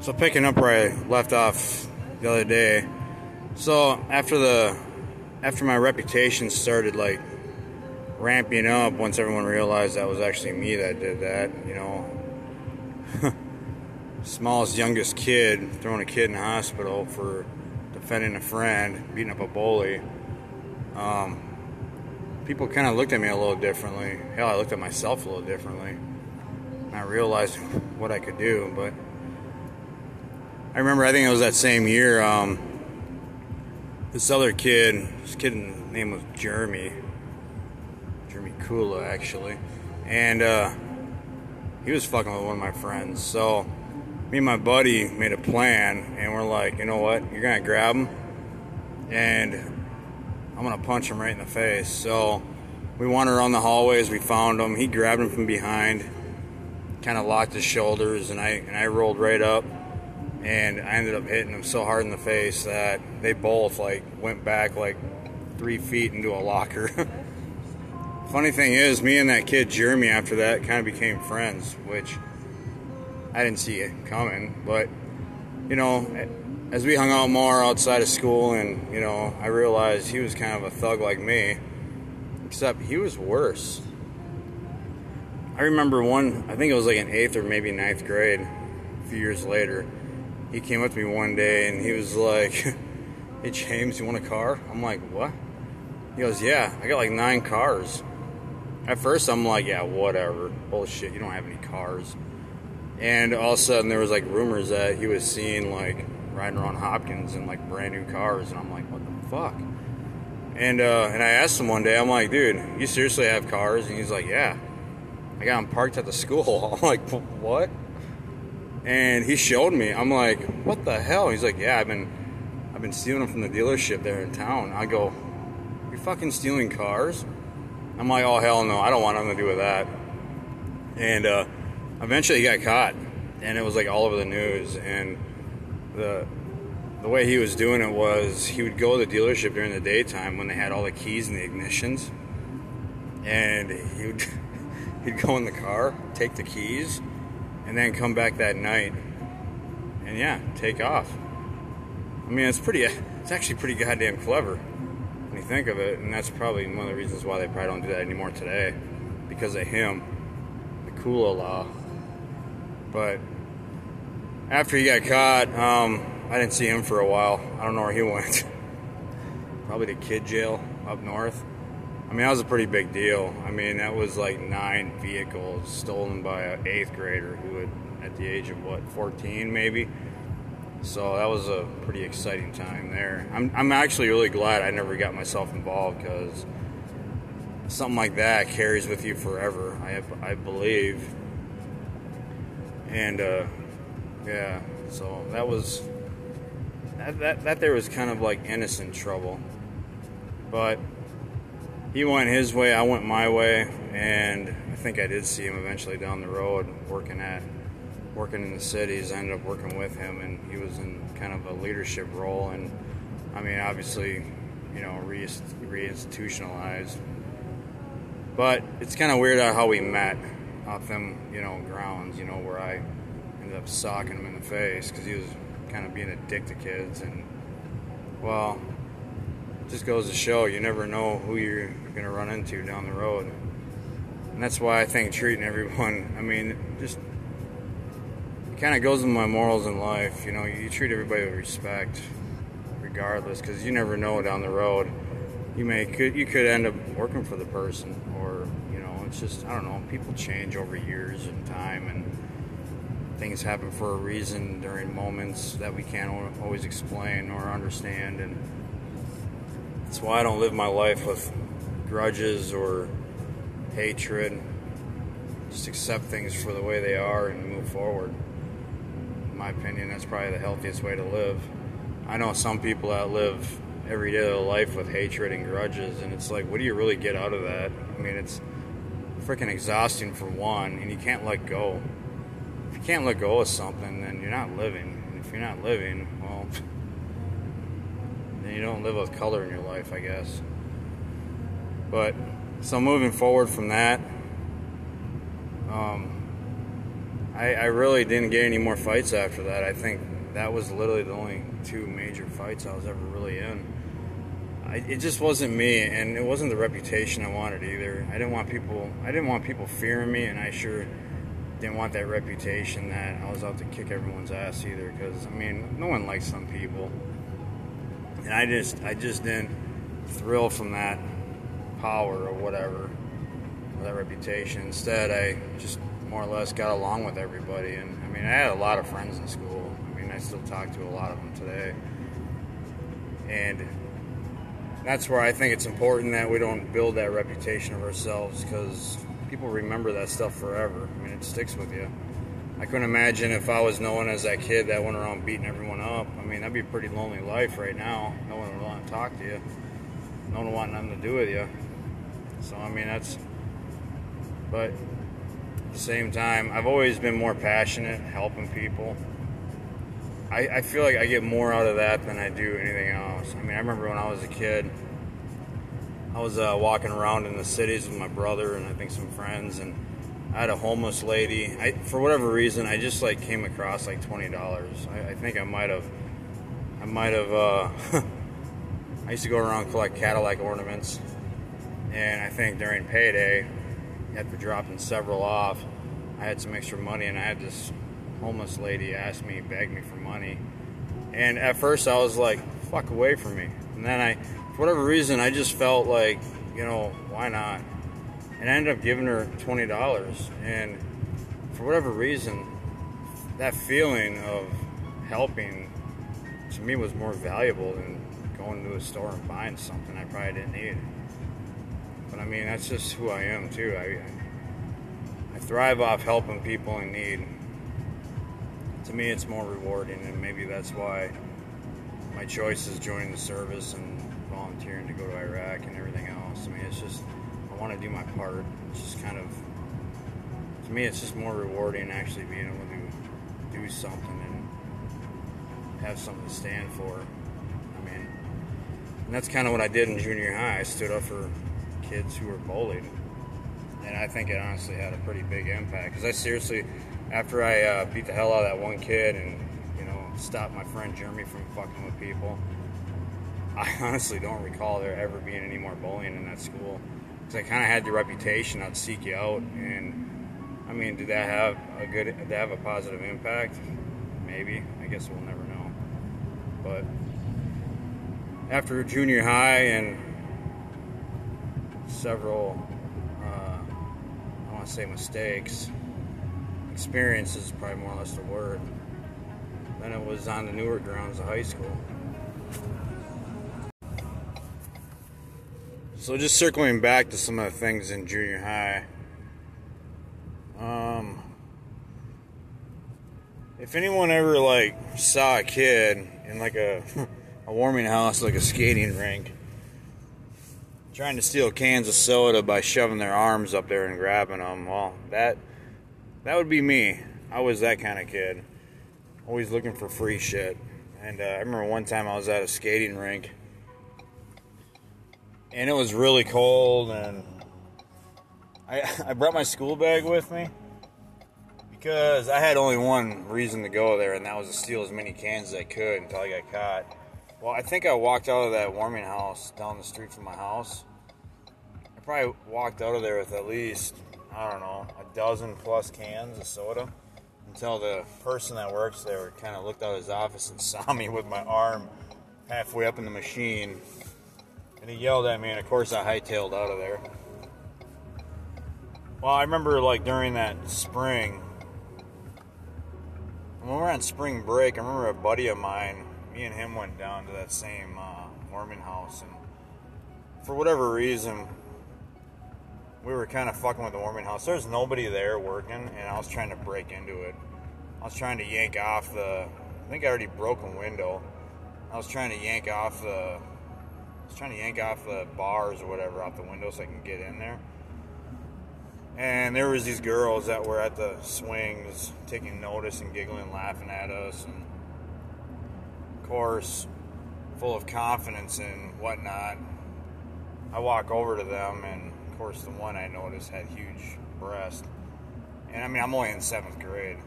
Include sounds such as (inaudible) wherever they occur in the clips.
So picking up where I left off the other day. So after the after my reputation started like ramping up once everyone realized that was actually me that did that, you know. (laughs) Smallest youngest kid throwing a kid in the hospital for defending a friend, beating up a bully. Um, people kind of looked at me a little differently. Hell, I looked at myself a little differently. I realized (laughs) what I could do, but I remember I think it was that same year. Um, this other kid, this kid name was Jeremy, Jeremy Kula actually, and uh, he was fucking with one of my friends. So me and my buddy made a plan, and we're like, you know what? You're gonna grab him, and I'm gonna punch him right in the face. So we wandered around the hallways. We found him. He grabbed him from behind, kind of locked his shoulders, and I and I rolled right up and I ended up hitting them so hard in the face that they both like went back like three feet into a locker. (laughs) Funny thing is, me and that kid Jeremy after that kind of became friends, which I didn't see it coming. But you know, as we hung out more outside of school, and you know, I realized he was kind of a thug like me, except he was worse. I remember one, I think it was like in eighth or maybe ninth grade, a few years later he came up to me one day and he was like, (laughs) Hey James, you want a car? I'm like, What? He goes, Yeah, I got like nine cars. At first, I'm like, Yeah, whatever. Bullshit, you don't have any cars. And all of a sudden, there was like rumors that he was seen like riding around Hopkins in like brand new cars. And I'm like, What the fuck? And, uh, and I asked him one day, I'm like, Dude, you seriously have cars? And he's like, Yeah. I got them parked at the school. (laughs) I'm like, What? And he showed me. I'm like, what the hell? He's like, yeah, I've been, I've been stealing them from the dealership there in town. I go, you're fucking stealing cars? I'm like, oh hell no, I don't want nothing to do with that. And uh, eventually he got caught, and it was like all over the news. And the the way he was doing it was he would go to the dealership during the daytime when they had all the keys and the ignitions, and he would (laughs) he'd go in the car, take the keys and then come back that night and yeah, take off. I mean, it's pretty, it's actually pretty goddamn clever when you think of it, and that's probably one of the reasons why they probably don't do that anymore today because of him, the Kula law. But after he got caught, um, I didn't see him for a while. I don't know where he (laughs) went. probably to kid jail up north. I mean, that was a pretty big deal. I mean, that was like nine vehicles stolen by an eighth grader who had, at the age of what, 14 maybe. So that was a pretty exciting time there. I'm, I'm actually really glad I never got myself involved because something like that carries with you forever, I, I believe. And uh, yeah, so that was that, that that there was kind of like innocent trouble, but he went his way, I went my way, and I think I did see him eventually down the road working at working in the cities. I ended up working with him, and he was in kind of a leadership role. And I mean, obviously, you know, re- reinstitutionalized. But it's kind of weird how we met off them, you know, grounds. You know, where I ended up socking him in the face because he was kind of being a dick to kids, and well, just goes to show you never know who you're going to run into down the road. And that's why I think treating everyone, (laughs) I mean, just it kind of goes with my morals in life. You know, you treat everybody with respect, regardless, because you never know down the road. You may could you could end up working for the person, or you know, it's just I don't know. People change over years and time, and things happen for a reason during moments that we can't always explain or understand, and that's why I don't live my life with grudges or hatred. Just accept things for the way they are and move forward. In my opinion, that's probably the healthiest way to live. I know some people that live every day of their life with hatred and grudges, and it's like, what do you really get out of that? I mean, it's freaking exhausting for one, and you can't let go. If you can't let go of something, then you're not living. And if you're not living, well, (laughs) you don't live with color in your life, I guess. But so moving forward from that, um, I, I really didn't get any more fights after that. I think that was literally the only two major fights I was ever really in. I, it just wasn't me, and it wasn't the reputation I wanted either. I didn't want people. I didn't want people fearing me, and I sure didn't want that reputation that I was out to kick everyone's ass either. Because I mean, no one likes some people, and I just, I just didn't thrill from that power or whatever, or that reputation. Instead, I just more or less got along with everybody, and I mean, I had a lot of friends in school. I mean, I still talk to a lot of them today, and that's where I think it's important that we don't build that reputation of ourselves because people remember that stuff forever. I mean, it sticks with you. I couldn't imagine if I was known as that kid that went around beating everyone up. I mean, that'd be a pretty lonely life right now. No one would want to talk to you. No one would want nothing to do with you. So, I mean, that's. But at the same time, I've always been more passionate helping people. I, I feel like I get more out of that than I do anything else. I mean, I remember when I was a kid, I was uh, walking around in the cities with my brother and I think some friends, and I had a homeless lady. I, for whatever reason, I just like came across like twenty dollars. I, I, think I might have, I might have. Uh, (laughs) I used to go around collect Cadillac ornaments, and I think during payday, after dropping several off, I had some extra money, and I had this homeless lady ask me, beg me for money. And at first I was like, fuck away from me. And then I, for whatever reason, I just felt like, you know, why not? And I ended up giving her $20. And for whatever reason, that feeling of helping to me was more valuable than going to a store and buying something I probably didn't need. But I mean, that's just who I am too. I, I thrive off helping people in need to me it's more rewarding and maybe that's why my choice is joining the service and volunteering to go to Iraq and everything else. I mean it's just want to do my part. It's just kind of to me it's just more rewarding actually being able to do something and have something to stand for. I mean and that's kind of what I did in junior high. I stood up for kids who were bullied. And I think it honestly had a pretty big impact because I seriously after I uh, beat the hell out of that one kid and you know stopped my friend Jeremy from fucking with people, I (laughs) honestly don't recall there ever being any more bullying in that school because I kind of had the reputation I'd seek you out and. I mean, did that have a good? Did that have a positive impact? Maybe. I guess we'll never know. But after junior high and several, uh, I want to say mistakes, experiences is probably more or less the word. Then it was on the newer grounds of high school. So just circling back to some of the things in junior high. Um, if anyone ever like saw a kid in like a (laughs) a warming house, like a skating rink, trying to steal cans of soda by shoving their arms up there and grabbing them, well, that that would be me. I was that kind of kid. Always looking for free shit. And uh, I remember one time I was at a skating rink. And it was really cold. And I, I brought my school bag with me. Because I had only one reason to go there. And that was to steal as many cans as I could until I got caught. Well, I think I walked out of that warming house down the street from my house. I probably walked out of there with at least I don't know, a dozen plus cans of soda until the person that works there kind of looked out of his office and (laughs) saw me with my arm halfway up in the machine. And he yelled at me, and of course, I hightailed out of there. Well, I remember like during that spring, when we were on spring break, I remember a buddy of mine, me and him went down to that same uh, warming house, and for whatever reason, we were kind of fucking with the warming house. There's nobody there working, and I was trying to break into it. I was trying to yank off the. I think I already broke a window. I was trying to yank off the. Was trying to yank off the bars or whatever off the window so I can get in there. And there was these girls that were at the swings taking notice and giggling, laughing at us, and of course, full of confidence and whatnot. I walk over to them and of course, the one I noticed had huge breasts. And and I mean, I'm only in seventh grade.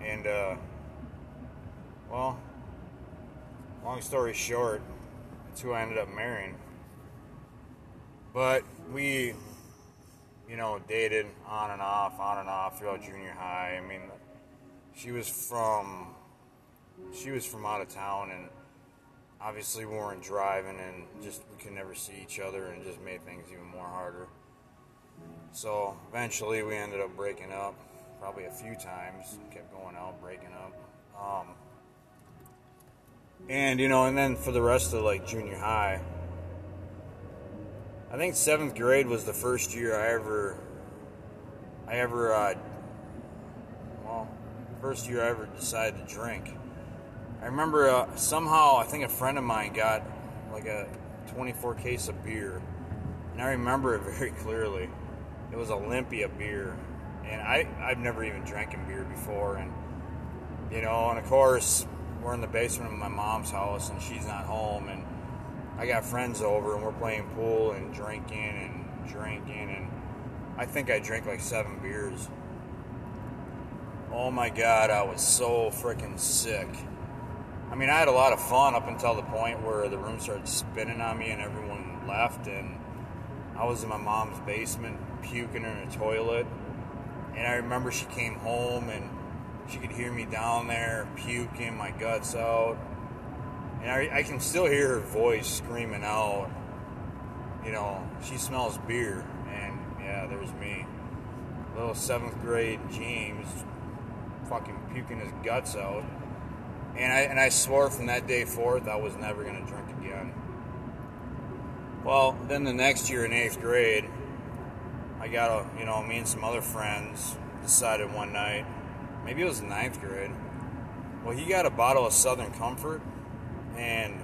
And, uh, well, long story short, that's who I ended up marrying. But we, you know, dated on and off, on and off throughout junior high. I mean, she was from, she was from out of town, and obviously we weren't driving, and just we could never see each other, and just made things even more harder. So eventually we ended up breaking up, probably a few times, kept going out, breaking up. Um, and you know, and then for the rest of like junior high, I think seventh grade was the first year I ever, I ever, uh, well, first year I ever decided to drink. I remember uh, somehow I think a friend of mine got like a 24 case of beer, and I remember it (laughs) very clearly. It was Olympia beer, and I I've never even drank in beer before, and you know, and of course we're in the basement of my mom's house, and she's not home, and I got friends over, and we're playing pool and drinking and drinking, and I think I drank like seven beers. Oh my god, I was so freaking sick. I mean, I had a lot of fun up until the point where the room started spinning on me and everyone left, and I was in my mom's basement puking in the toilet. And I remember she came home and she could hear me down there puking my guts out. And I, I can still hear her voice screaming out, you know, she smells beer. And yeah, there was me. Little seventh grade James fucking puking his guts out. And I, and I swore from that day forth I was never going to drink again. Well, then the next year in eighth grade, I got a, you know, me and some other friends decided one night, maybe it was ninth grade. Well, he got a bottle of Southern Comfort, and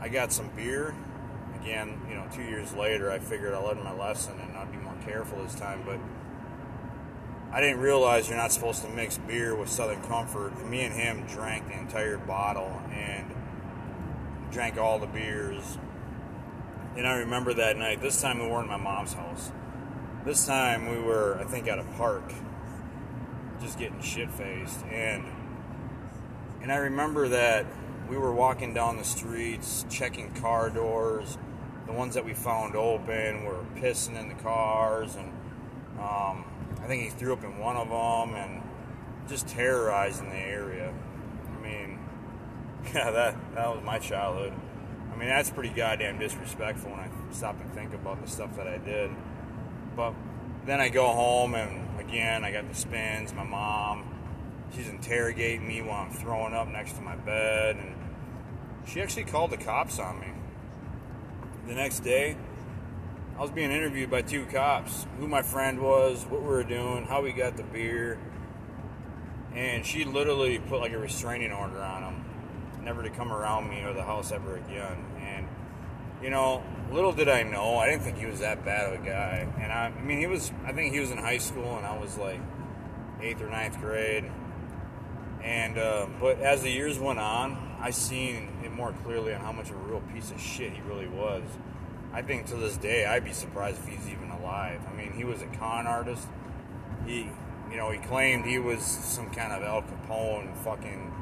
I got some beer. Again, you know, two years later, I figured I learned my lesson and I'd be more careful this time. But I didn't realize you're not supposed to mix beer with Southern Comfort. And me and him drank the entire bottle and drank all the beers and I remember that night. This time we weren't in my mom's house. This time we were, I think, at a park, just getting shit faced. And and I remember that we were walking down the streets, checking car doors. The ones that we found open were pissing in the cars, and um, I think he threw up in one of them, and just terrorizing the area. I mean, (laughs) yeah, that that was my childhood I mean, that's pretty goddamn disrespectful when I stop and think about the stuff that I did. But then I go home and again, I got the spins. My mom, she's interrogating me while I'm throwing up next to my bed, and she actually called the cops on me. The next day, I was being interviewed by two cops who my friend was, what we were doing, how we got the beer, and she literally put like a restraining order on them never to come around me or the house ever again. And you know, little did I know, I didn't think he was that bad of a guy. And I, I mean, he was. I think he was in high school, and I was like eighth or ninth grade. And uh, but as the years went on, I seen it more clearly on how much of a real piece of shit he really was. I think to this day, I'd be surprised if he's even alive. I mean, he was a con artist. He, you know, he claimed he was some kind of Al Capone fucking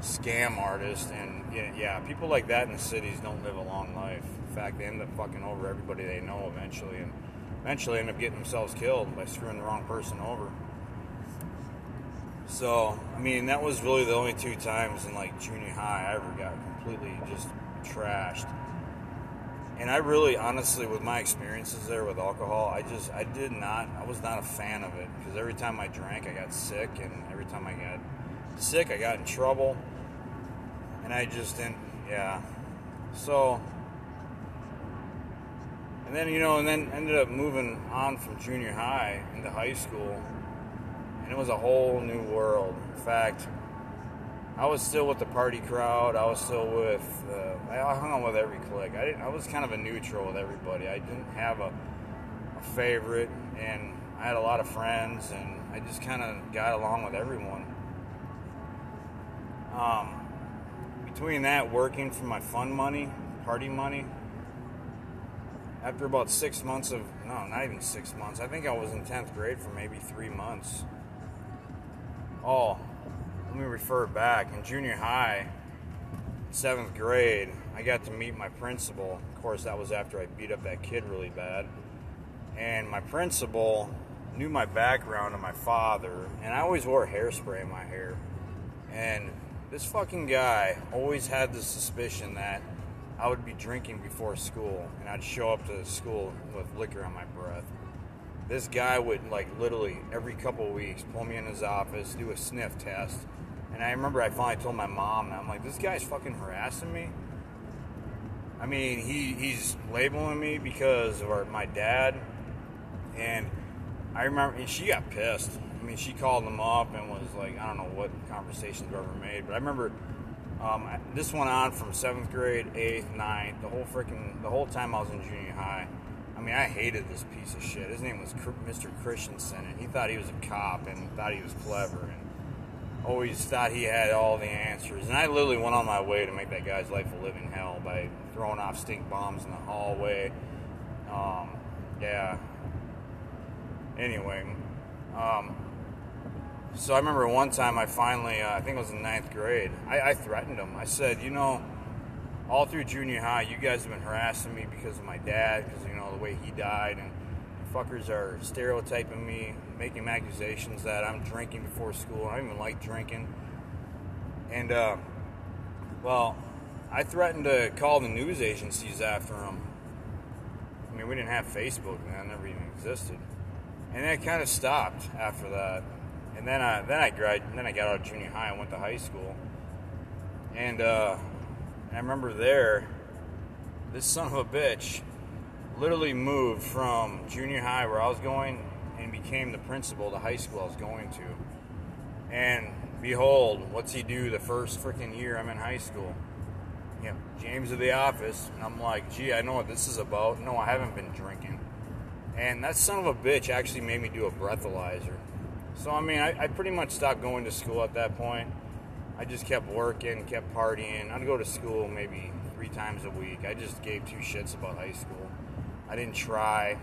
scam artist, and yeah, people like that in the cities don't live a long life. In fact, they end up fucking over everybody they know eventually, and eventually end up getting themselves killed by screwing the wrong person over. So, I mean, that was really the only two times in like junior high I ever got completely just trashed. And I really, honestly, with my experiences there with alcohol, I just, I did not, I was not a fan of it because every time I drank, I got sick, and every time I got sick, I got in trouble, and I just didn't, yeah. So, and then, you know, and then ended up moving on from junior high into high school, and it was a whole new world. In fact, I was still with the party crowd. I was still with. Uh, I hung on with every clique. I didn't. I was kind of a neutral with everybody. I didn't have a, a favorite, and I had a lot of friends, and I just kind of got along with everyone. Um, between that, working for my fun money, party money, after about six months of no, not even six months. I think I was in tenth grade for maybe three months. Oh, let me refer back. In junior high, seventh grade, I got to meet my principal. Of course, that was after I beat up that kid really bad. And my principal knew my background and my father, and I always wore hairspray in my hair. And this fucking guy always had the suspicion that I would be drinking before school, and I'd show up to school with liquor on my breath. This guy would, like, literally every couple of weeks pull me in his office, do a sniff test. And I remember I finally told my mom, and I'm like, this guy's fucking harassing me. I mean, he, he's labeling me because of our, my dad. And I remember, and she got pissed. I mean, she called him up and was like, I don't know what conversations were ever made, but I remember um, this went on from seventh grade, eighth, ninth, the whole freaking, the whole time I was in junior high. I mean, I hated this piece of shit. His name was Mr. Christensen, and he thought he was a cop and thought he was clever and always thought he had all the answers. And I literally went on my way to make that guy's life a living hell by throwing off stink bombs in the hallway. Um, yeah. Anyway, um, so I remember one time I finally, uh, I think it was in ninth grade, I, I threatened him. I said, you know, all through junior high, you guys have been harassing me because of my dad, because, you know, the way he died, and fuckers are stereotyping me, making accusations that I'm drinking before school. I don't even like drinking. And, uh, well, I threatened to call the news agencies after him. I mean, we didn't have Facebook then, never even existed. And that kind of stopped after that and then I then I grad then I got out of junior high and went to high school, and uh, I remember there, this son of a bitch, literally moved from junior high where I was going and became the principal the high school I was going to, and behold, what's he do the first freaking year I'm in high school? Know, James of the office, and I'm like, gee, I know what this is about. No, I haven't been drinking. And that son of a bitch actually made me do a breathalyzer. So, I mean, I, I, pretty much stopped going to school at that point. I just kept working, kept partying. I'd go to school maybe three times a week. I just gave two shits about high school. I didn't try.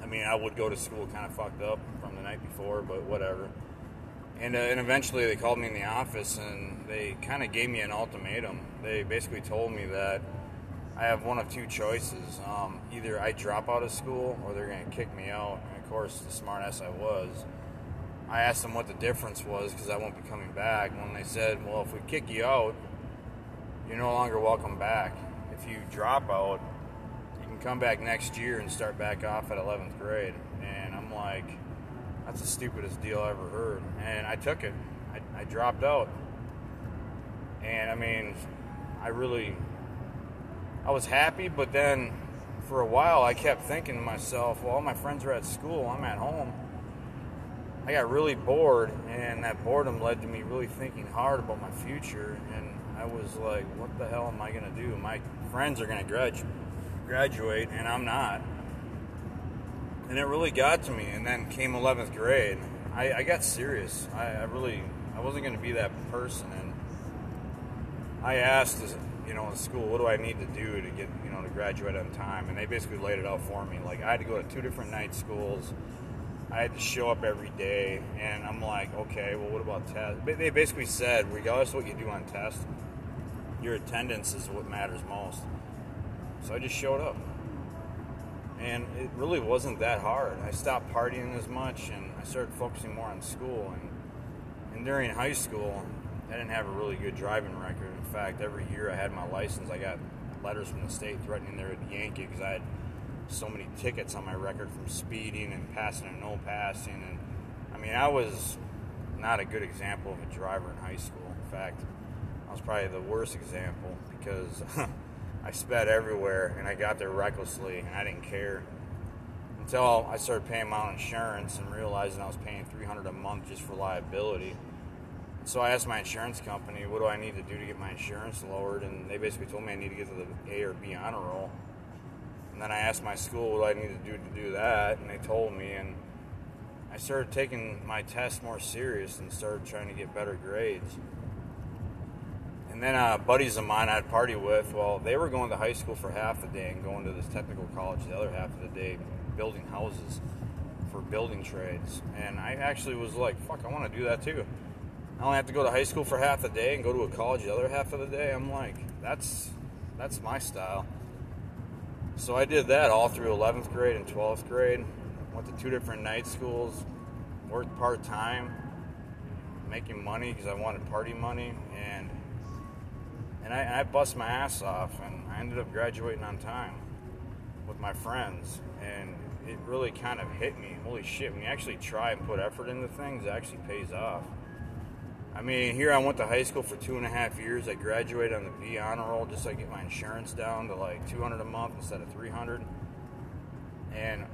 I mean, I would go to school kind of fucked up from the night before, but whatever. And, uh, and eventually they called me in the office and they kind of gave me an ultimatum. They basically told me that I have one of two choices. Um, either I drop out of school or they're going to kick me out. And of course, the smartass I was, I asked them what the difference was because I won't be coming back. When they said, well, if we kick you out, you're no longer welcome back. If you drop out, you can come back next year and start back off at 11th grade. And I'm like, that's the stupidest deal I ever heard. And I took it. I, I dropped out. And I mean, I really, I was happy, but then for a while I kept thinking to myself, well, all my friends are at school, I'm at home I got really bored, and that boredom led to me really thinking hard about my future. And I was like, what the hell am I going to do? My friends are going to gradu- graduate, and I'm not. And it really got to me. And then came 11th grade. I, I got serious. I, I really, I wasn't going to be that person. And I asked, you know, in school, what do I need to do to get, you know, to graduate on time? And they basically laid it out for me. Like I had to go to two different night schools I had to show up every day, and I'm like, okay, well, what about test? They basically said, regardless of what you do on test, your attendance is what matters most. So I just showed up, and it really wasn't that hard. I stopped partying as much, and I started focusing more on school. And and during high school, I didn't have a really good driving record. In fact, every year I had my license, I got letters from the state threatening they would yank it because I had so many tickets on my record from speeding and passing and no passing. And I mean, I was not a good example of a driver in high school. In fact, I was probably the worst example because (laughs) I sped everywhere and I got there recklessly and I didn't care until I started paying my own insurance and realizing I was paying 300 a month just for liability. So I asked my insurance company, what do I need to do to get my insurance lowered? And they basically told me I need to get to the A or B honor roll. And then I asked my school what I needed to do to do that, and they told me. And I started taking my test more serious and started trying to get better grades. And And then uh, buddies of mine I'd party with, well, they were going to high school for half the day and going to this technical college the other half of the day, building houses for building trades. And I actually was like, fuck, I want to do that too. I only have to go to high school for half the day and go to a college the other half of the day. I'm like, that's that's my style. So I did that all through 11th grade and 12th grade. Went to two different night schools, worked part time, making money because I wanted party money, and and I, I bust my ass off, and I ended up graduating on time with my friends, and it really kind of hit me. Holy shit! When you actually try and put effort into things, it actually pays off. I mean, here I went to high school for two and a half years. I graduated on the B honor roll just so I get my insurance down to like 200 a month instead of 300. And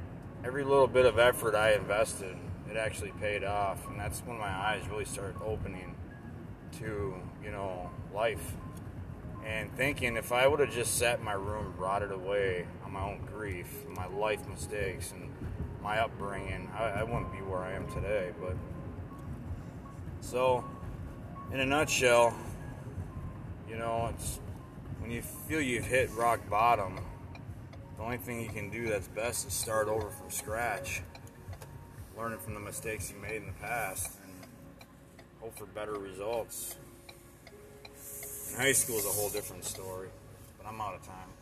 every little bit of effort I invested, it actually paid off. And that's when my eyes really started opening to, you know, life. And thinking if I would have just sat in my room, rotted away on my own grief, my life mistakes, and my upbringing, I, I wouldn't be where I am today. But so in a nutshell, you know, it's when you feel you've hit rock bottom, the only thing you can do that's best is start over from scratch, learning from the mistakes you made in the past, and hope for better results. In high school is a whole different story, but I'm out of time.